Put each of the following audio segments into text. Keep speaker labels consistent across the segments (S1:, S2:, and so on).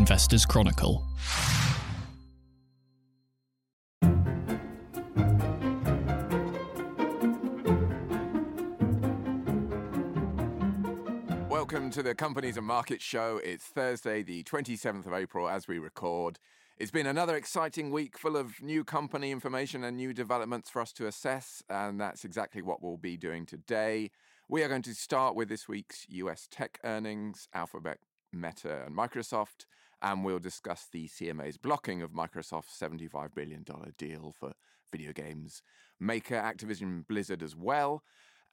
S1: Investors Chronicle.
S2: Welcome to the Companies and Markets Show. It's Thursday, the 27th of April, as we record. It's been another exciting week full of new company information and new developments for us to assess, and that's exactly what we'll be doing today. We are going to start with this week's US tech earnings, Alphabet, Meta, and Microsoft, and we'll discuss the CMA's blocking of Microsoft's $75 billion deal for video games maker Activision Blizzard as well.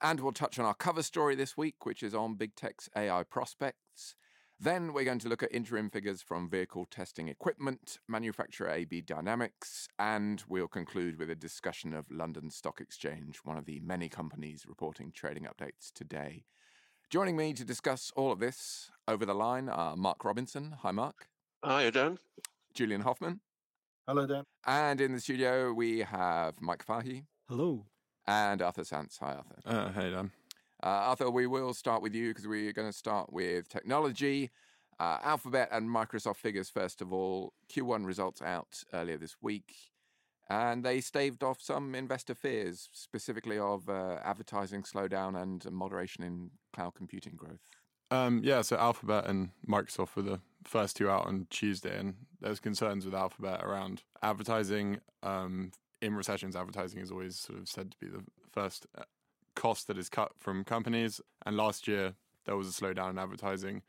S2: And we'll touch on our cover story this week, which is on big tech's AI prospects. Then we're going to look at interim figures from vehicle testing equipment, manufacturer AB Dynamics, and we'll conclude with a discussion of London Stock Exchange, one of the many companies reporting trading updates today. Joining me to discuss all of this over the line are Mark Robinson. Hi, Mark.
S3: Hi, Dan.
S2: Julian Hofmann.
S4: Hello, Dan.
S2: And in the studio, we have Mike Fahy.
S5: Hello.
S2: And Arthur Sants. Hi, Arthur.
S5: Uh, hey, Dan.
S2: Uh, Arthur, we will start with you because we're going to start with technology. Uh, Alphabet and Microsoft figures, first of all. Q1 results out earlier this week. And they staved off some investor fears, specifically of uh, advertising slowdown and moderation in cloud computing growth.
S5: Um, yeah, so Alphabet and Microsoft were the first two out on Tuesday, and there's concerns with Alphabet around advertising. Um, in recessions, advertising is always sort of said to be the first uh, cost that is cut from companies. And last year, there was a slowdown in advertising.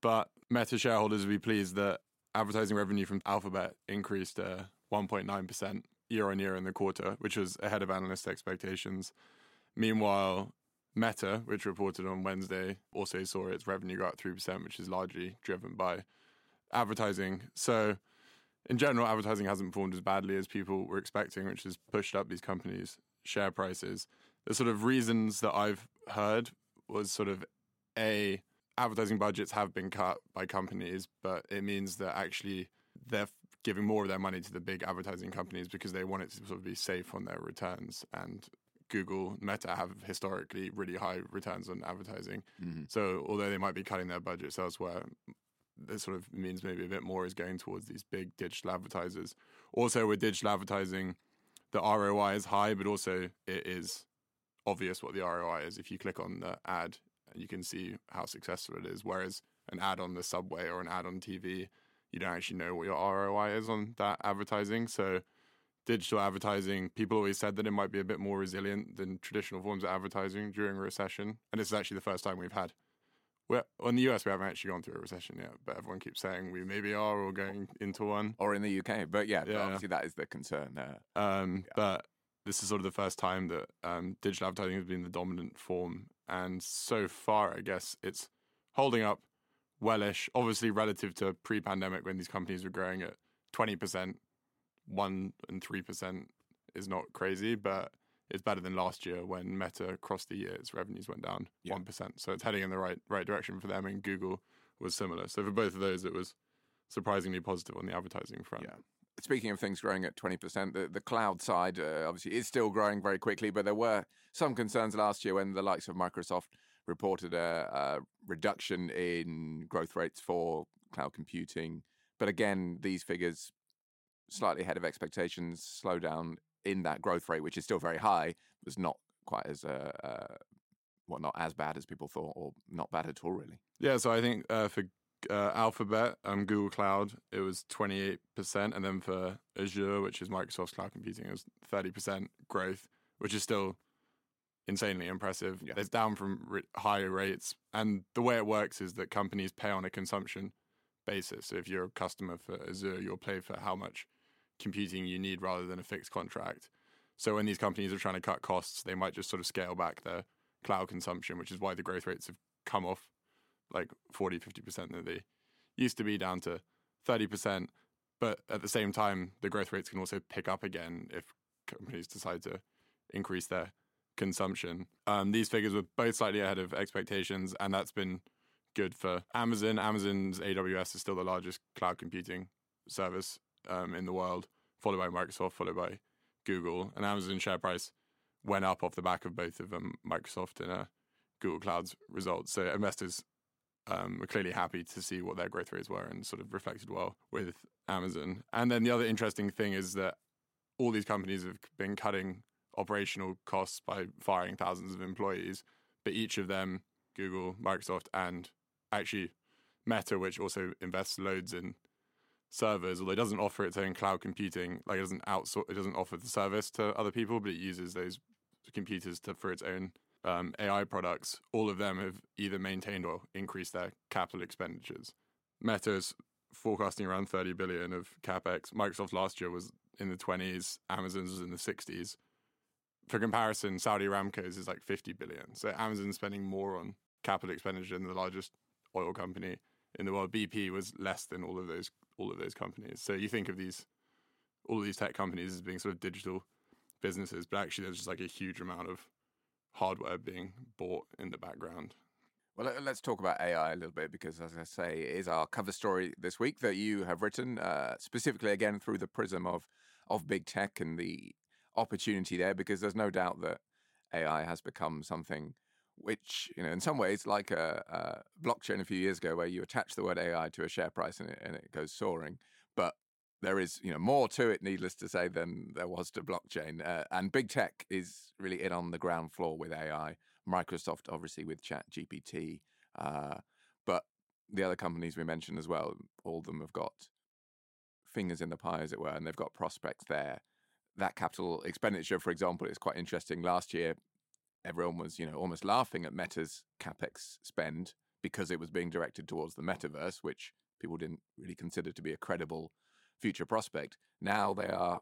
S5: But Meta shareholders will be pleased that advertising revenue from Alphabet increased uh, 1.9% year on year in the quarter, which was ahead of analyst expectations. Meanwhile, Meta, which reported on Wednesday, also saw its revenue go up 3%, which is largely driven by advertising. So, in general, advertising hasn't performed as badly as people were expecting, which has pushed up these companies' share prices. The sort of reasons that I've heard was sort of A, advertising budgets have been cut by companies, but it means that actually they're giving more of their money to the big advertising companies because they want it to sort of be safe on their returns. And Google, Meta have historically really high returns on advertising. Mm-hmm. So although they might be cutting their budgets elsewhere, this sort of means maybe a bit more is going towards these big digital advertisers. Also, with digital advertising, the ROI is high, but also it is obvious what the ROI is. If you click on the ad, you can see how successful it is. Whereas an ad on the subway or an ad on TV, you don't actually know what your ROI is on that advertising. So, digital advertising, people always said that it might be a bit more resilient than traditional forms of advertising during a recession. And this is actually the first time we've had well, in the US, we haven't actually gone through a recession yet, but everyone keeps saying we maybe are or going into one.
S2: Or in the UK. But yeah, yeah. Obviously that is the concern. there.
S5: um, yeah. But this is sort of the first time that um, digital advertising has been the dominant form. And so far, I guess it's holding up wellish, obviously relative to pre pandemic when these companies were growing at 20%, 1 and 3% is not crazy, but it's better than last year when Meta across the year its revenues went down one yeah. So it's heading in the right right direction for them. And Google was similar. So for both of those, it was surprisingly positive on the advertising front.
S2: Yeah. Speaking of things growing at 20%, the, the cloud side uh, obviously is still growing very quickly, but there were some concerns last year when the likes of Microsoft reported a, a reduction in growth rates for cloud computing. But again, these figures slightly ahead of expectations, slow down in that growth rate, which is still very high, was not quite as uh, uh, well, not as bad as people thought, or not bad at all, really.
S5: Yeah, so I think uh, for uh, Alphabet, um, Google Cloud, it was 28%. And then for Azure, which is Microsoft's cloud computing, it was 30% growth, which is still insanely impressive. Yeah. It's down from re- higher rates. And the way it works is that companies pay on a consumption basis. So if you're a customer for Azure, you'll pay for how much computing you need rather than a fixed contract. So when these companies are trying to cut costs, they might just sort of scale back their cloud consumption, which is why the growth rates have come off like 40, 50% that they used to be down to 30%. But at the same time, the growth rates can also pick up again if companies decide to increase their consumption. Um, these figures were both slightly ahead of expectations, and that's been good for Amazon. Amazon's AWS is still the largest cloud computing service um, in the world, followed by Microsoft, followed by Google. And Amazon share price went up off the back of both of them, Microsoft and uh, Google Cloud's results. So investors um, were clearly happy to see what their growth rates were and sort of reflected well with Amazon. And then the other interesting thing is that all these companies have been cutting operational costs by firing thousands of employees, but each of them, Google, Microsoft, and actually Meta, which also invests loads in servers, although it doesn't offer its own cloud computing, like it doesn't outsource, it doesn't offer the service to other people, but it uses those computers to, for its own um, AI products. All of them have either maintained or increased their capital expenditures. Meta's forecasting around 30 billion of capex. Microsoft last year was in the 20s, Amazon's was in the 60s. For comparison, Saudi Aramco's is like 50 billion. So Amazon's spending more on capital expenditure than the largest oil company in the world. BP was less than all of those all of those companies. So you think of these all of these tech companies as being sort of digital businesses, but actually there's just like a huge amount of hardware being bought in the background.
S2: Well, let's talk about AI a little bit because, as I say, it is our cover story this week that you have written uh, specifically again through the prism of of big tech and the opportunity there. Because there's no doubt that AI has become something which, you know, in some ways, like a, a blockchain a few years ago, where you attach the word AI to a share price and it, and it goes soaring. But there is, you know, more to it, needless to say, than there was to blockchain. Uh, and big tech is really in on the ground floor with AI. Microsoft, obviously, with Chat GPT, uh, but the other companies we mentioned as well, all of them have got fingers in the pie, as it were, and they've got prospects there. That capital expenditure, for example, is quite interesting. Last year, everyone was, you know, almost laughing at Meta's capex spend because it was being directed towards the metaverse, which people didn't really consider to be a credible future prospect. Now they are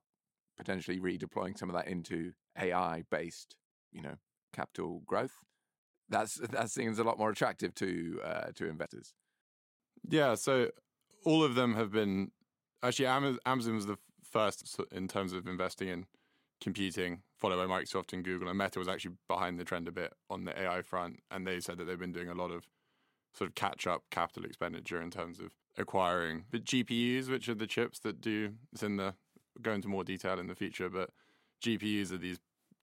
S2: potentially redeploying some of that into AI based, you know, capital growth. That's that seems a lot more attractive to uh, to investors.
S5: Yeah, so all of them have been actually Amazon was the first in terms of investing in computing, followed by Microsoft and Google. And Meta was actually behind the trend a bit on the AI front. And they said that they've been doing a lot of sort of catch up capital expenditure in terms of acquiring the GPUs, which are the chips that do, it's in the, go into more detail in the future, but GPUs are these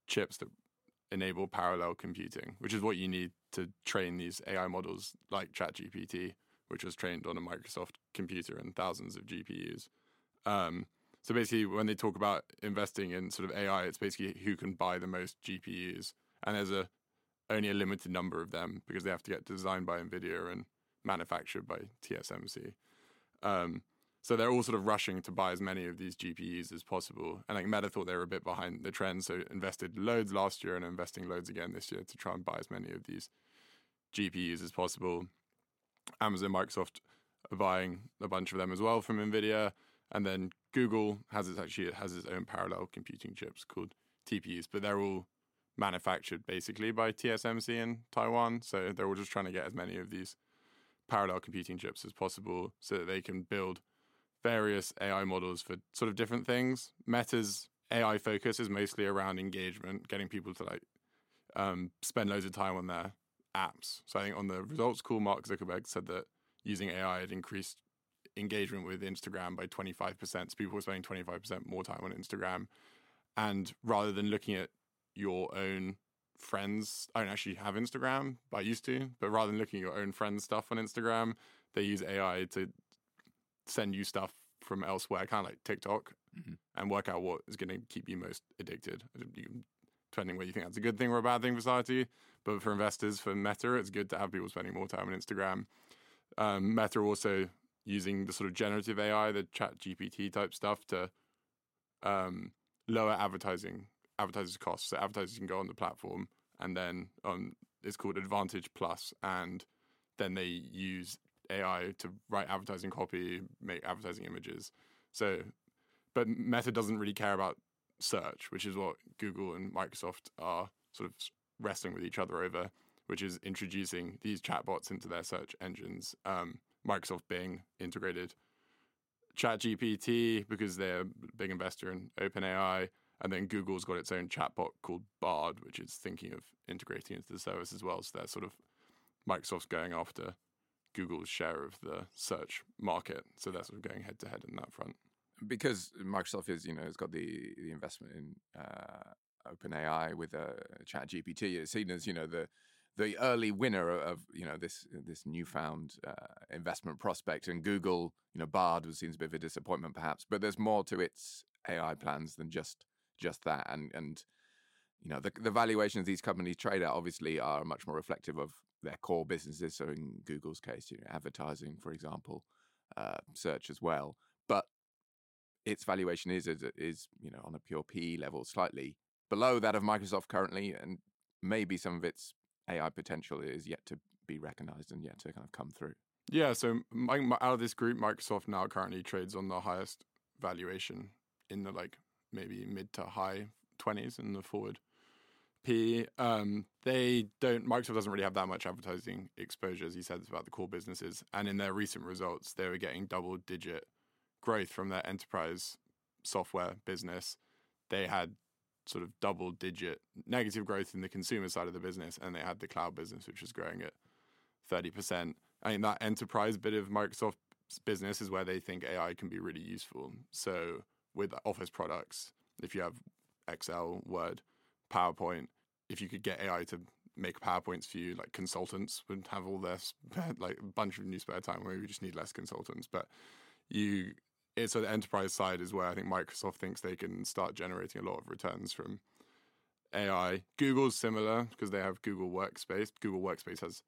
S5: chips that enable parallel computing, which is what you need to train these AI models like ChatGPT, which was trained on a Microsoft computer and thousands of GPUs. Um, so basically, when they talk about investing in sort of AI, it's basically who can buy the most GPUs, and there's a only a limited number of them because they have to get designed by Nvidia and manufactured by TSMC. Um, so they're all sort of rushing to buy as many of these GPUs as possible. And like Meta thought they were a bit behind the trend, so invested loads last year and investing loads again this year to try and buy as many of these GPUs as possible. Amazon, Microsoft are buying a bunch of them as well from Nvidia. And then Google has its actually it has its own parallel computing chips called TPUs, but they're all manufactured basically by TSMC in Taiwan. So they're all just trying to get as many of these parallel computing chips as possible so that they can build various AI models for sort of different things. Meta's AI focus is mostly around engagement, getting people to like um, spend loads of time on their apps. So I think on the results call, Mark Zuckerberg said that using AI had increased engagement with Instagram by 25%. So people were spending 25% more time on Instagram. And rather than looking at your own friends, I don't actually have Instagram, but I used to, but rather than looking at your own friends' stuff on Instagram, they use AI to send you stuff from elsewhere, kind of like TikTok, mm-hmm. and work out what is going to keep you most addicted. You, depending whether you think that's a good thing or a bad thing for society. But for investors, for Meta, it's good to have people spending more time on Instagram. Um, Meta also using the sort of generative AI, the Chat GPT type stuff to um, lower advertising advertisers' costs. So advertisers can go on the platform, and then um, it's called Advantage Plus, and then they use AI to write advertising copy, make advertising images. So, but Meta doesn't really care about search, which is what Google and Microsoft are sort of wrestling with each other over, which is introducing these chatbots into their search engines. Um, Microsoft Bing integrated ChatGPT because they're a big investor in OpenAI. And then Google's got its own chatbot called Bard, which is thinking of integrating into the service as well. So they're sort of Microsoft's going after Google's share of the search market. So they're sort of going head to head in that front.
S2: Because Microsoft is, you know, has got the the investment in uh, OpenAI with uh, ChatGPT, it's seen as, you know, the the early winner of you know this this newfound uh, investment prospect, and Google, you know, Bard seems a bit of a disappointment perhaps, but there's more to its AI plans than just just that, and and you know the the valuations these companies trade at obviously are much more reflective of their core businesses. So in Google's case, you know, advertising, for example, uh, search as well, but its valuation is, is is you know on a pure PE level slightly below that of Microsoft currently, and maybe some of its AI potential is yet to be recognized and yet to kind of come through.
S5: Yeah, so my, my, out of this group, Microsoft now currently trades on the highest valuation in the like maybe mid to high twenties in the forward P. Um, they don't. Microsoft doesn't really have that much advertising exposure, as he said about the core businesses. And in their recent results, they were getting double digit growth from their enterprise software business. They had sort of double digit negative growth in the consumer side of the business, and they had the cloud business, which was growing at 30%. I mean, that enterprise bit of Microsoft's business is where they think AI can be really useful. So, with Office products, if you have Excel, Word, PowerPoint, if you could get AI to make PowerPoints for you, like consultants would have all their like a bunch of new spare time. where we just need less consultants, but you it's so the enterprise side is where I think Microsoft thinks they can start generating a lot of returns from AI. Google's similar because they have Google Workspace. Google Workspace has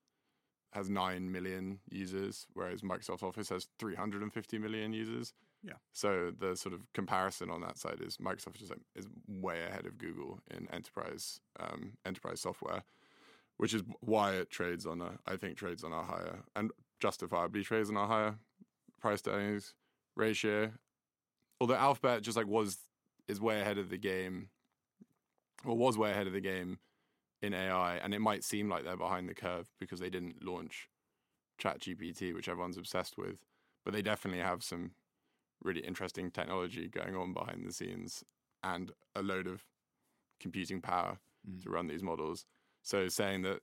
S5: has nine million users, whereas Microsoft Office has 350 million users.
S2: Yeah.
S5: So the sort of comparison on that side is Microsoft is, is way ahead of Google in enterprise um, enterprise software, which is why it trades on a I think trades on a higher and justifiably trades on a higher price to earnings ratio. Although Alphabet just like was is way ahead of the game, or was way ahead of the game in AI, and it might seem like they're behind the curve because they didn't launch ChatGPT, which everyone's obsessed with, but they definitely have some really interesting technology going on behind the scenes and a load of computing power mm. to run these models. So saying that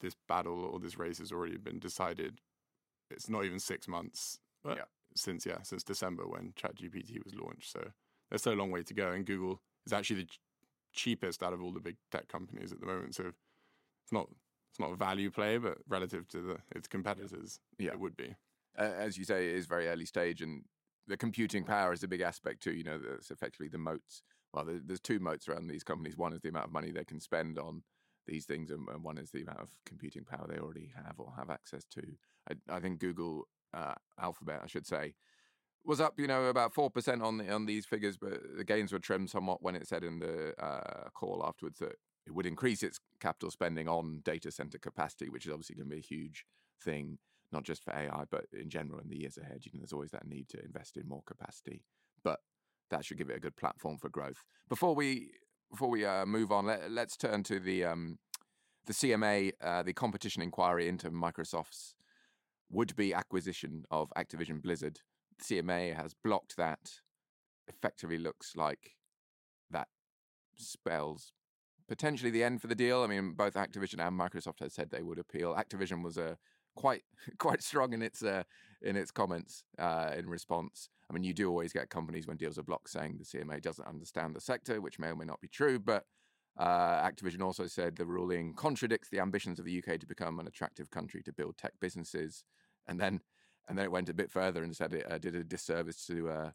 S5: this battle or this race has already been decided, it's not even six months yeah since yeah since December when ChatGPT was launched. So there's still a long way to go, and Google is actually the ch- cheapest out of all the big tech companies at the moment. So it's not it's not a value play, but relative to the, its competitors, yeah. it would be.
S2: Uh, as you say, it is very early stage, and the computing power is a big aspect too. You know, it's effectively the moats. Well, there's two moats around these companies. One is the amount of money they can spend on these things, and, one is the amount of computing power they already have or have access to. I, I think Google uh, Alphabet, I should say, was up, you know, about four percent on the, on these figures, but the gains were trimmed somewhat when it said in the uh, call afterwards that it would increase its capital spending on data center capacity, which is obviously going to be a huge thing, not just for AI, but in general in the years ahead. You know, there's always that need to invest in more capacity, but that should give it a good platform for growth. Before we before we uh, move on, let, us turn to the um, the CMA, uh, the competition inquiry into Microsoft's would be acquisition of Activision Blizzard. CMA has blocked that. Effectively looks like that spells potentially the end for the deal. I mean, both Activision and Microsoft have said they would appeal. Activision was uh, quite quite strong in its uh, in its comments uh, in response. I mean, you do always get companies when deals are blocked saying the CMA doesn't understand the sector, which may or may not be true. But uh, Activision also said the ruling contradicts the ambitions of the UK to become an attractive country to build tech businesses and then and then it went a bit further and said it uh, did a disservice to uh,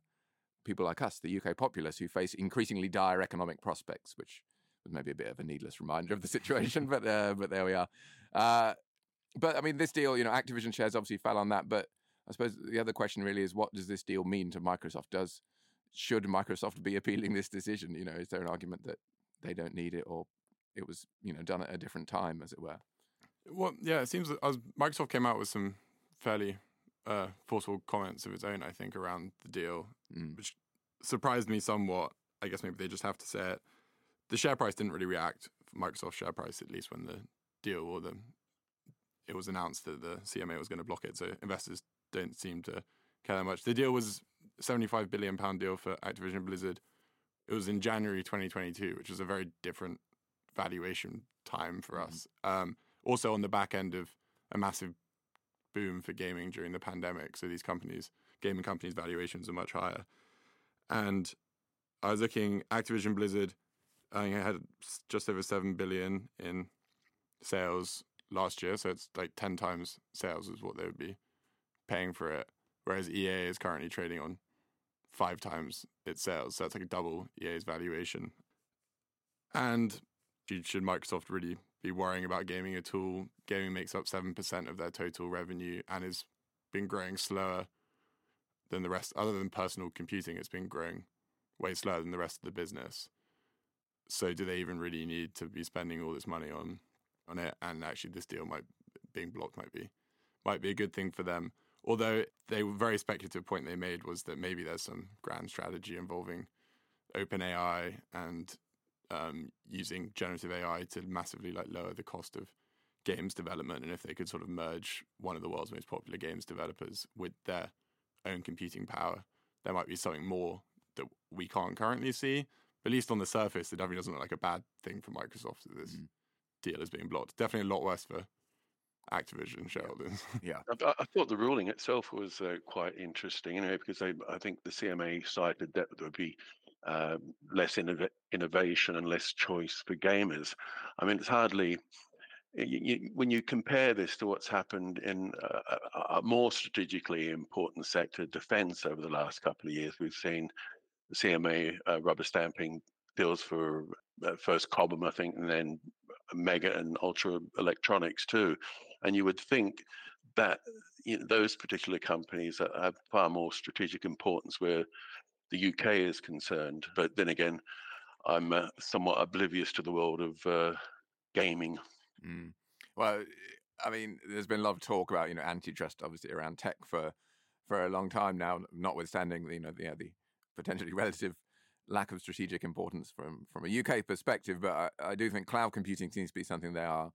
S2: people like us, the UK populace, who face increasingly dire economic prospects, which was maybe a bit of a needless reminder of the situation, but uh, but there we are. Uh, but I mean, this deal, you know, Activision shares obviously fell on that, but I suppose the other question really is, what does this deal mean to Microsoft? Does should Microsoft be appealing this decision? You know, is there an argument that they don't need it, or it was you know done at a different time, as it were?
S5: Well, yeah, it seems that as Microsoft came out with some fairly uh, forceful comments of its own, I think, around the deal, mm. which surprised me somewhat. I guess maybe they just have to say it. The share price didn't really react. Microsoft share price, at least when the deal or the it was announced that the CMA was going to block it. So investors don't seem to care that much. The deal was 75 billion pound deal for Activision Blizzard. It was in January 2022, which was a very different valuation time for mm. us. Um, also on the back end of a massive boom for gaming during the pandemic. So these companies, gaming companies' valuations are much higher. And I was looking Activision Blizzard. I had just over seven billion in sales last year, so it's like ten times sales is what they would be paying for it. Whereas EA is currently trading on five times its sales, so that's like a double EA's valuation. And should Microsoft really be worrying about gaming at all? Gaming makes up seven percent of their total revenue and has been growing slower than the rest. Other than personal computing, it's been growing way slower than the rest of the business. So, do they even really need to be spending all this money on on it? And actually, this deal might being blocked might be might be a good thing for them. Although they were very speculative point they made was that maybe there's some grand strategy involving OpenAI and um, using generative AI to massively like lower the cost of games development, and if they could sort of merge one of the world's most popular games developers with their own computing power, there might be something more that we can't currently see. But at least on the surface, it definitely doesn't look like a bad thing for Microsoft that this mm. deal is being blocked. Definitely a lot worse for Activision shareholders.
S2: Yeah,
S1: I, I, thought the ruling itself was uh, quite interesting, you know, because they, I think the CMA cited that there would be uh, less innov- innovation and less choice for gamers. I mean, it's hardly. You, when you compare this to what's happened in a, a more strategically important sector, defence, over the last couple of years, we've seen CMA uh, rubber stamping deals for uh, first Cobham, I think, and then Meggitt and Ultra Electronics too. And you would think that you know, those particular companies have far more strategic importance where the UK is concerned. But then again, I'm uh, somewhat oblivious to the world of uh, gaming.
S2: Mm. Well, I mean, there's been a lot of talk about you know antitrust, obviously around tech for for a long time now. Notwithstanding you know the, the potentially relative lack of strategic importance from from a UK perspective, but I, I do think cloud computing seems to be something they are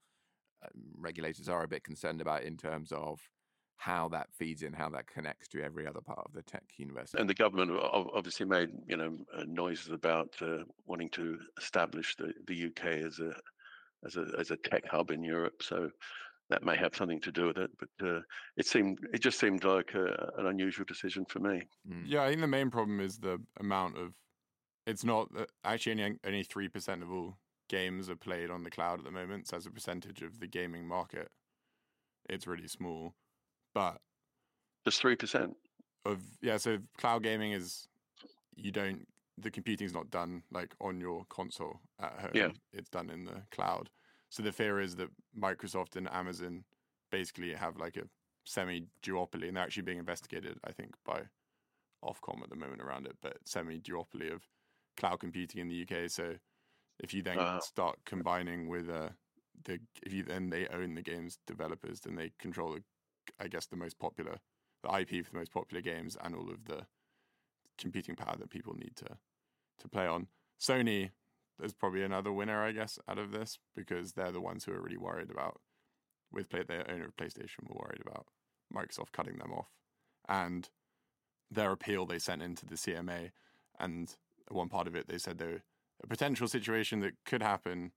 S2: regulators are a bit concerned about in terms of how that feeds in, how that connects to every other part of the tech universe.
S1: And the government obviously made you know uh, noises about uh, wanting to establish the, the UK as a as a as a tech hub in Europe. So that may have something to do with it. But uh, it seemed it just seemed like a, an unusual decision for me.
S5: Mm. Yeah, I think the main problem is the amount of. It's not actually only only three percent of all games are played on the cloud at the moment. So as a percentage of the gaming market, it's really small but
S1: just three percent
S5: of yeah. So cloud gaming is you don't the computing is not done like on your console at home.
S1: Yeah.
S5: it's done in the cloud. So the fear is that Microsoft and Amazon basically have like a semi duopoly, and they're actually being investigated, I think, by Ofcom at the moment around it, but semi duopoly of cloud computing in the UK. So if you then uh, start combining with uh, the if you then they own the games developers, then they control the I guess, the most popular, the IP for the most popular games and all of the computing power that people need to to play on. Sony is probably another winner, I guess, out of this because they're the ones who are really worried about with play, their owner of PlayStation were worried about Microsoft cutting them off, and their appeal they sent into the CMA, and one part of it they said though a potential situation that could happen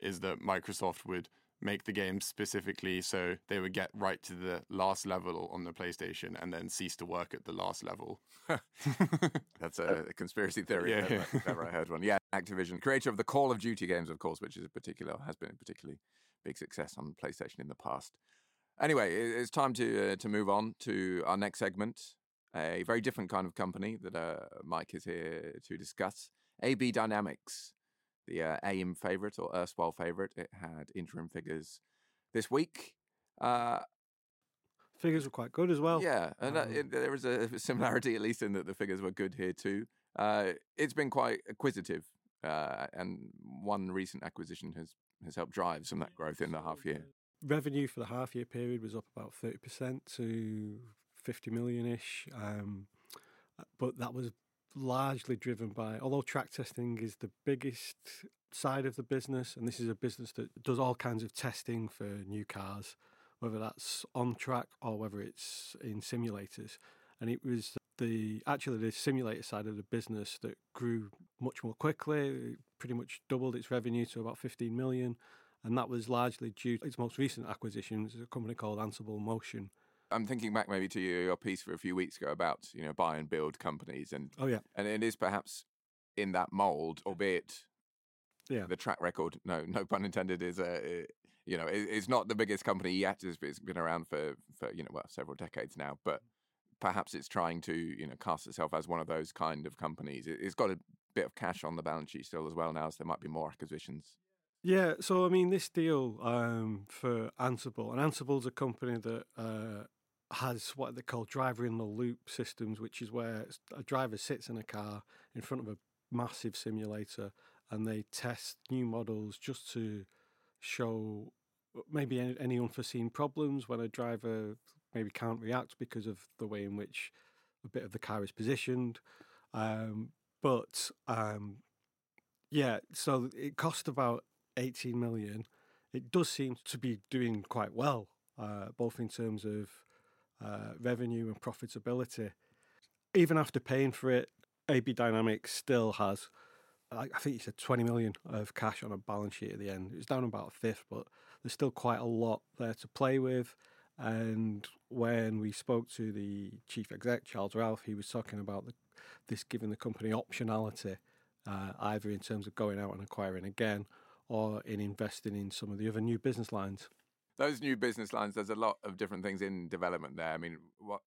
S5: is that Microsoft would make the game specifically so they would get right to the last level on the PlayStation and then cease to work at the last level.
S2: That's a, conspiracy theory. Yeah, never, yeah. never heard one. Yeah, Activision, creator of the Call of Duty games, of course, which is a particular has been a particularly big success on PlayStation in the past. Anyway, it's time to uh, to move on to our next segment. A very different kind of company that uh, Mike is here to discuss. AB Dynamics the uh, AIM favourite or erstwhile favourite. It had interim figures this week. Uh,
S3: figures were quite good as well.
S2: Yeah, and uh, um, it, there is a similarity, at least, in that the figures were good here too. Uh, it's been quite acquisitive, uh, and one recent acquisition has has helped drive some of that growth in the half year.
S3: Revenue for the half year period was up about thirty percent to fifty million ish, um, but that was largely driven by, although track testing is the biggest side of the business, and this is a business that does all kinds of testing for new cars, whether that's on track or whether it's in simulators. And it was the actually the simulator side of the business that grew much more quickly, it pretty much doubled its revenue to about 15 million. And that was largely due to its most recent acquisition, a company called Ansible Motion,
S2: I'm thinking back maybe to your piece for a few weeks ago about you know buy and build companies, and
S3: oh yeah,
S2: and it is perhaps in that mold, albeit yeah, the track record, no, no pun intended, is uh, you know, it's not the biggest company yet. It's, it's been around for, for, you know, well, several decades now, but perhaps it's trying to, you know, cast itself as one of those kind of companies. It, it's got a bit of cash on the balance sheet still as well now, so there might be more acquisitions.
S3: Yeah, so I mean, this deal um, for Ansible, and Ansible's a company that uh, has what they call driver in the loop systems, which is where a driver sits in a car in front of a massive simulator and they test new models just to show uh, maybe any, unforeseen problems when a driver maybe can't react because of the way in which a bit of the car is positioned. Um, but um, yeah, so it cost about 18 million. It does seem to be doing quite well, uh, both in terms of uh, revenue and profitability. Even after paying for it, AB Dynamics still has, I think you said 20 million of cash on a balance sheet at the end. It's down about a fifth, but there's still quite a lot there to play with. And when we spoke to the chief exec, Charles Ralph, he was talking about the, this giving the company optionality, uh, either in terms of going out and acquiring again or in investing in some of the other new business lines.
S2: Those new business lines, there's a lot of different things in development there. I mean, what,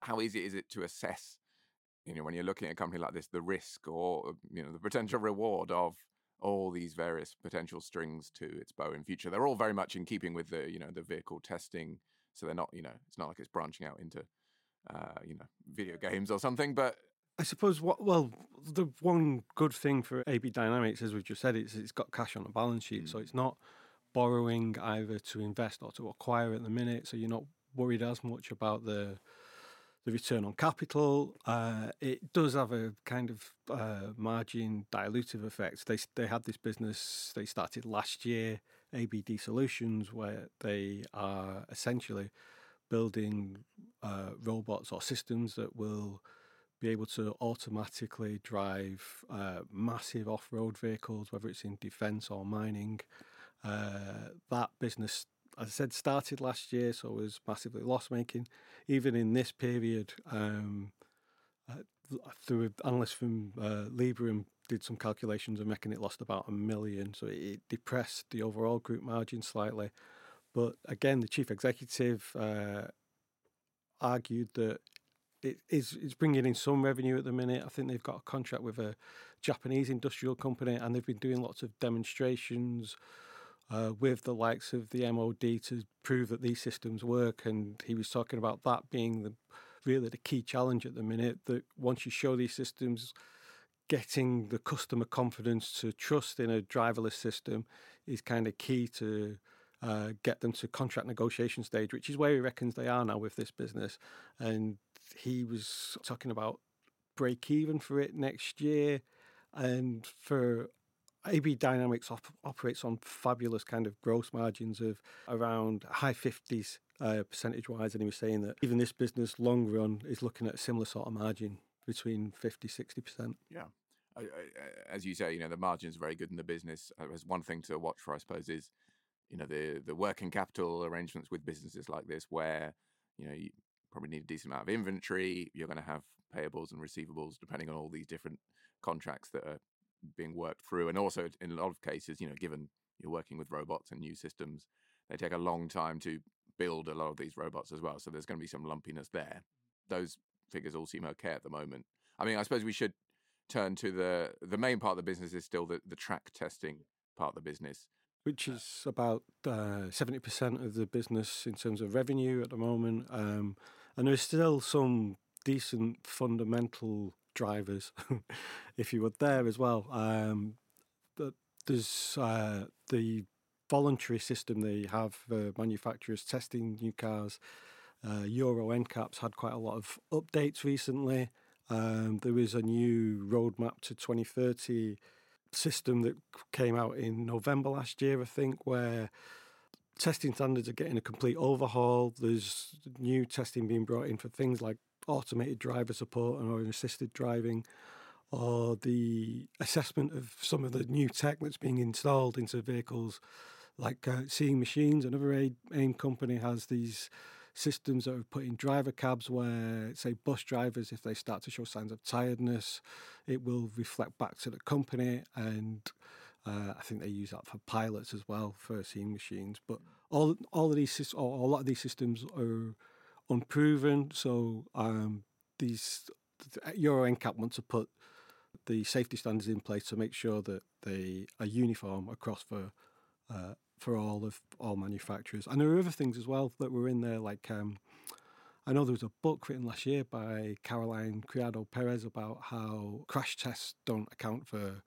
S2: how easy is it to assess, you know, when you're looking at a company like this, the risk or, you know, the potential reward of all these various potential strings to its bow in future? They're all very much in keeping with the, you know, the vehicle testing. So they're not, you know, it's not like it's branching out into, uh, you know, video games or something, but
S3: I suppose what well the one good thing for AB Dynamics, as we've just said, is it's got cash on the balance sheet, mm. so it's not borrowing either to invest or to acquire at the minute. So you're not worried as much about the the return on capital. Uh, it does have a kind of uh, margin dilutive effect. They they had this business they started last year, ABD Solutions, where they are essentially building uh, robots or systems that will be able to automatically drive uh, massive off-road vehicles, whether it's in defence or mining. Uh, that business, as I said, started last year, so it was massively loss-making. Even in this period, um, uh, through analysts from uh, Liberum did some calculations and reckon it lost about a million, so it depressed the overall group margin slightly. But again, the chief executive uh, argued that it is it's bringing in some revenue at the minute. I think they've got a contract with a Japanese industrial company, and they've been doing lots of demonstrations uh, with the likes of the MOD to prove that these systems work. And he was talking about that being the really the key challenge at the minute. That once you show these systems, getting the customer confidence to trust in a driverless system is kind of key to. Uh, get them to contract negotiation stage, which is where he reckons they are now with this business. And he was talking about break even for it next year. And for AB Dynamics op- operates on fabulous kind of gross margins of around high 50s uh, percentage wise. And he was saying that even this business long run is looking at a similar sort of margin between 50, 60%.
S2: Yeah. As you say, you know, the margins are very good in the business. As one thing to watch for, I suppose, is, you know, the, the working capital arrangements with businesses like this where, you know, you, probably need a decent amount of inventory. You're going to have payables and receivables depending on all these different contracts that are being worked through. And also, in a lot of cases, you know, given you're working with robots and new systems, they take a long time to build a lot of these robots as well. So there's going to be some lumpiness there. Those figures all seem okay at the moment. I mean, I suppose we should turn to the the main part of the business is still the, the track testing part of the business
S3: which is about uh, seventy uh, percent of the business in terms of revenue at the moment. Um, and there's still some decent fundamental drivers, if you were there as well. Um, there's uh, the voluntary system they have for manufacturers testing new cars. Uh, Euro NCAP's had quite a lot of updates recently. Um, there is a new roadmap to 2030 system that came out in November last year, I think, where testing standards are getting a complete overhaul. There's new testing being brought in for things like automated driver support and or assisted driving, or the assessment of some of the new tech that's being installed into vehicles, like uh, Seeing Machines. Another AIM company has these systems that are put in driver cabs where, say, bus drivers, if they start to show signs of tiredness, it will reflect back to the company and Uh, I think they use that for pilots as well for seeing machines. But all all of these or a lot of these systems are unproven. So um, these Euro NCAP want to put the safety standards in place to make sure that they are uniform across for uh, for all of all manufacturers. And there are other things as well that were in there, like um, I know there was a book written last year by Caroline Criado Perez about how crash tests don't account for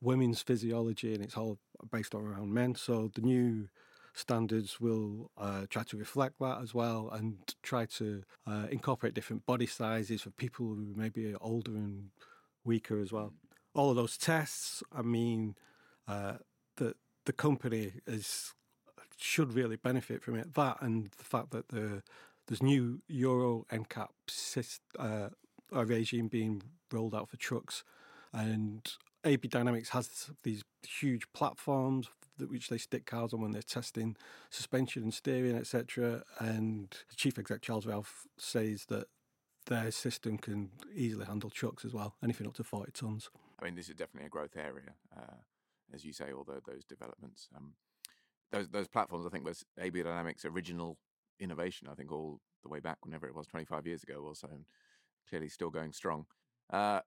S3: women's physiology and it's all based around men. So the new standards will uh, try to reflect that as well and try to uh, incorporate different body sizes for people who maybe are older and weaker as well. All of those tests, I mean, uh, the the company is should really benefit from it. That and the fact that the there's new Euro NCAP uh, regime being rolled out for trucks, and AB Dynamics has these huge platforms that which they stick cars on when they're testing suspension and steering, etc. And the chief exec Charles Ralph says that their system can easily handle trucks as well, anything up to forty tons.
S2: I mean, this is definitely a growth area, uh, as you say. Although those developments, um, those those platforms, I think was AB Dynamics' original innovation. I think all the way back, whenever it was, twenty five years ago or so, and clearly still going strong. Uh,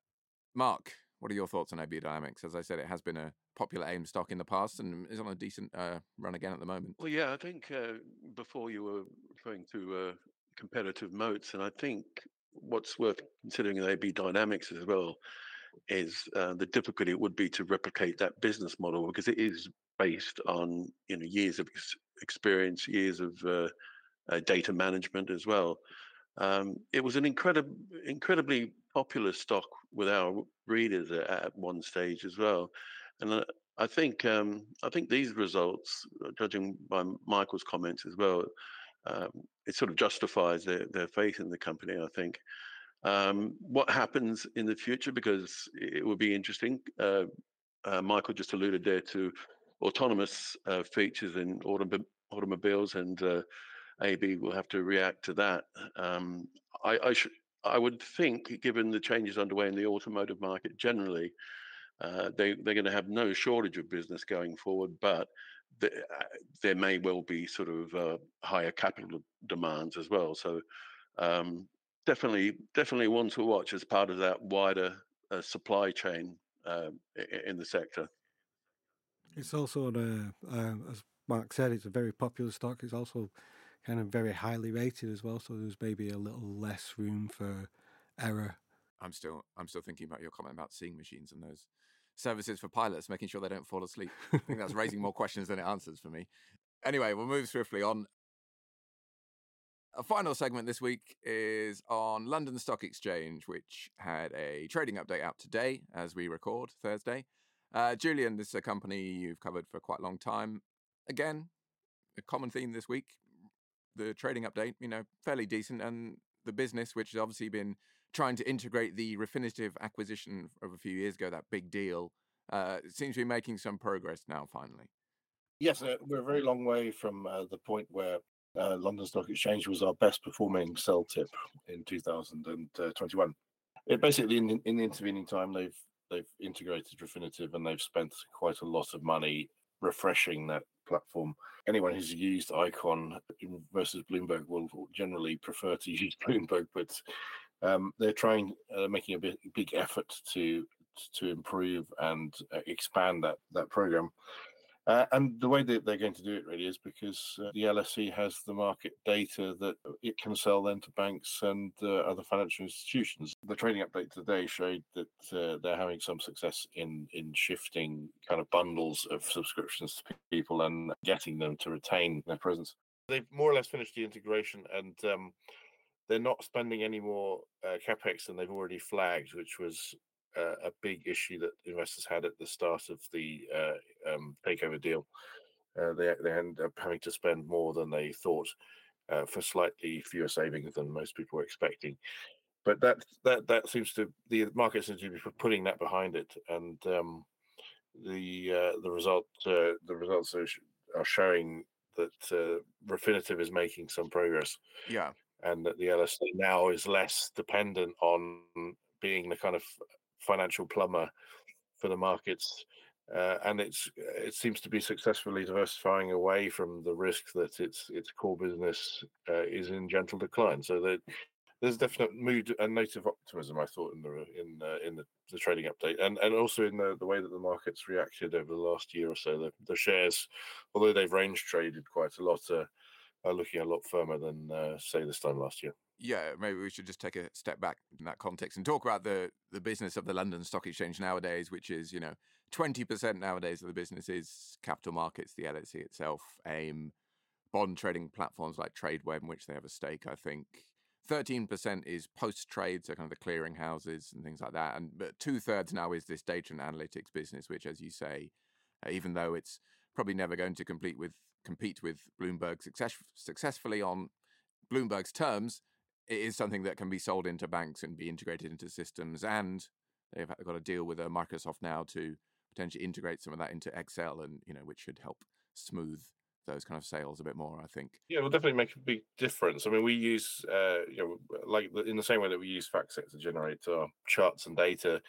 S2: Mark, what are your thoughts on AB Dynamics? As I said, it has been a popular AIM stock in the past and is on a decent uh, run again at the moment.
S1: Well, yeah, I think uh, before you were referring to uh, competitive moats, and I think what's worth considering in AB Dynamics as well is uh, the difficulty it would be to replicate that business model because it is based on you know years of ex- experience, years of uh, uh, data management as well. Um, it was an incredible, incredibly popular stock with our readers at, one stage as well, and uh, I think um, I think these results, uh, judging by Michael's comments as well, um, it sort of justifies their, their faith in the company. I think. Um, what happens in the future? Because it will be interesting. Uh, uh, Michael just alluded there to autonomous uh, features in autom- automobiles, and uh, AB will have to react to that. Um, I, I, I would think, given the changes underway in the automotive market generally, uh, they they're going to have no shortage of business going forward, but the, uh, there may well be sort of uh, higher capital demands as well. So um, definitely definitely one to watch as part of that wider uh, supply chain uh, in the sector.
S3: It's also, a, um, as Mark said, it's a very popular stock. It's also kind of very highly rated as well. So there's maybe a little less room for error.
S2: I'm still I'm still thinking about your comment about seeing machines and those services for pilots, making sure they don't fall asleep. I think that's raising more questions than it answers for me. Anyway, we'll move swiftly on. A final segment this week is on London Stock Exchange, which had a trading update out today as we record Thursday. Uh, Julian, this is a company you've covered for quite a long time. Again, a common theme this week. The trading update, you know, fairly decent, and the business, which has obviously been trying to integrate the Refinitiv acquisition of a few years ago, that big deal, uh, seems to be making some progress now, finally.
S4: Yes, uh, we're a very long way from uh, the point where uh, London Stock Exchange was our best performing sell tip in 2021. It basically, in, in the intervening time, they've they've integrated Refinitiv and they've spent quite a lot of money refreshing that platform. Anyone who's used Eikon versus Bloomberg will generally prefer to use Bloomberg, but um, they're trying, uh, making a big, big effort to to improve and uh, expand that that program. Uh, and the way that they're going to do it really is because uh, the LSE has the market data that it can sell then to banks and uh, other financial institutions. The trading update today showed that uh, they're having some success in in shifting kind of bundles of subscriptions to people and getting them to retain their presence. They've more or less finished the integration and. Um, they're not spending any more uh, capex than they've already flagged, which was uh, a big issue that investors had at the start of the uh, um, takeover deal. Uh, they they end up having to spend more than they thought uh, for slightly fewer savings than most people were expecting. But that that that seems to the market seems to be putting that behind it, and um, the uh, the result the results are, are showing that uh, Refinitiv is making some progress.
S2: Yeah,
S4: and that the LSE now is less dependent on being the kind of financial plumber for the markets uh, and it's it seems to be successfully diversifying away from the risk that its its core business uh, is in gentle decline. So there's definite mood and note of optimism. I thought in the in uh, in the, the, trading update, and and also in the, the way that the market's reacted over the last year or so. The, the shares, although they've range traded quite a lot, uh, are looking a lot firmer than uh, say this time last year.
S2: Yeah, maybe we should just take a step back in that context and talk about the the business of the London Stock Exchange nowadays, which is you know twenty percent nowadays of the business is capital markets, the LSE itself, AIM, bond trading platforms like Tradeweb, in which they have a stake, I think. 13% is post trade, so kind of the clearing houses and things like that. And but two thirds now is this data and analytics business, which, as you say, uh, even though it's probably never going to compete with compete with Bloomberg success, successfully on Bloomberg's terms, it is something that can be sold into banks and be integrated into systems. And they've got a deal with uh, Microsoft now to potentially integrate some of that into Excel, and you know, which should help smooth those kind of sales a bit more. I think.
S4: Yeah, it will definitely make a big difference. I mean, we use, uh, you know, like in the same way that we use FactSet to generate our charts and data.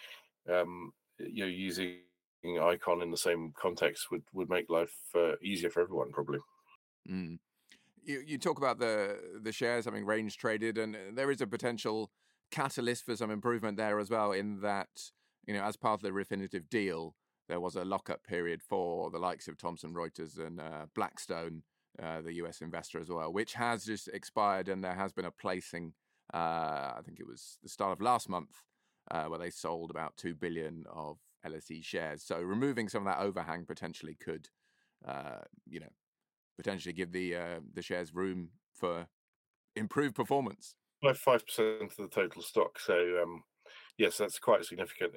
S4: Um, you know, using Eikon in the same context would would make life uh, easier for everyone, probably.
S2: Mm. You you talk about the the shares having range traded, and uh, there is a potential catalyst for some improvement there as well. In that, you know, as part of the Refinitiv deal, there was a lockup period for the likes of Thomson Reuters and uh, Blackstone, uh, the US investor as well, which has just expired, and there has been a placing. Uh, I think it was the start of last month, uh, where they sold about two billion of LSE shares. So removing some of that overhang potentially could, uh, you know, potentially give the uh, the shares room for improved performance.
S4: By five percent of the total stock. So um, yes, that's quite significant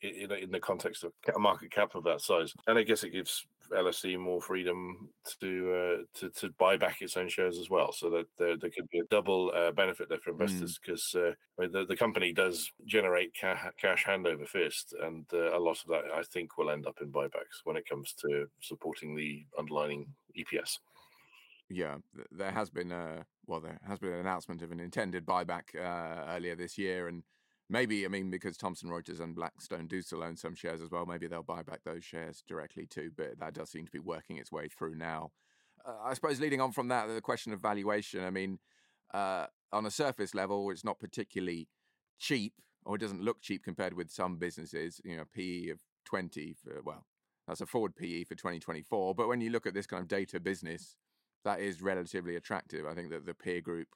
S4: in, in the context of a market cap of that size. And I guess it gives LSE more freedom to uh, to, to buy back its own shares as well, so that there, there could be a double uh, benefit there for investors because mm. uh, I mean, the, the company does generate ca- cash hand over fist, and uh, a lot of that I think will end up in buybacks when it comes to supporting the underlying EPS.
S2: Yeah, there has been a well, there has been an announcement of an intended buyback uh, earlier this year, and maybe I mean because Thomson Reuters and Blackstone do still own some shares as well. Maybe they'll buy back those shares directly too. But that does seem to be working its way through now. Uh, I suppose leading on from that, the question of valuation. I mean, uh, on a surface level, it's not particularly cheap, or it doesn't look cheap compared with some businesses. You know, PE of twenty for well, that's a forward PE for 2024. But when you look at this kind of data business, that is relatively attractive. I think that the peer group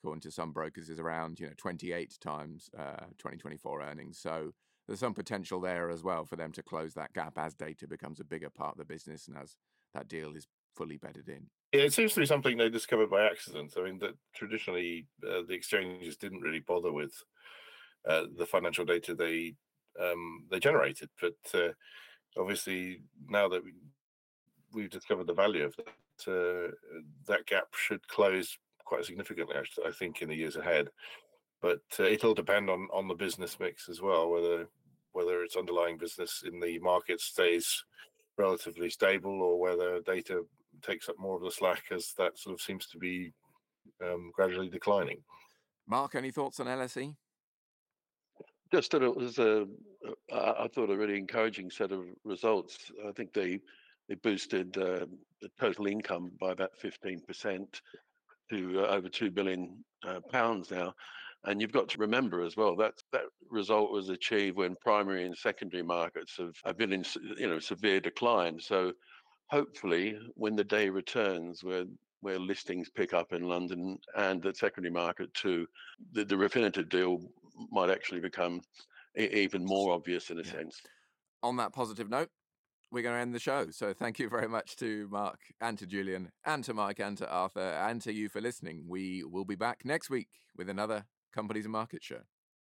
S2: according to some brokers, is around you know 28 times uh, 2024 earnings. So there's some potential there as well for them to close that gap as data becomes a bigger part of the business and as that deal is fully bedded in.
S4: Yeah, it seems to be something they discovered by accident. I mean, that traditionally uh, the exchanges didn't really bother with uh, the financial data they um, they generated, but uh, obviously now that we, we've discovered the value of that, uh, that gap should close quite significantly, actually, I think, in the years ahead. But uh, it'll depend on on the business mix as well, whether whether its underlying business in the market stays relatively stable or whether data takes up more of the slack as that sort of seems to be um, gradually declining.
S2: Mark, any thoughts on LSE?
S1: Just that it was a, I thought a really encouraging set of results. I think they they boosted uh, the total income by about fifteen percent to uh, over two billion uh, pounds now. And you've got to remember as well that that result was achieved when primary and secondary markets have, have been in you know severe decline. So hopefully, when the day returns, where where listings pick up in London and the secondary market too, the, the Refinitiv deal might actually become even more obvious in a yeah. sense.
S2: On that positive note, we're going to end the show. So thank you very much to Mark and to Julian and to Mike and to Arthur and to you for listening. We will be back next week with another Companies and Market Show.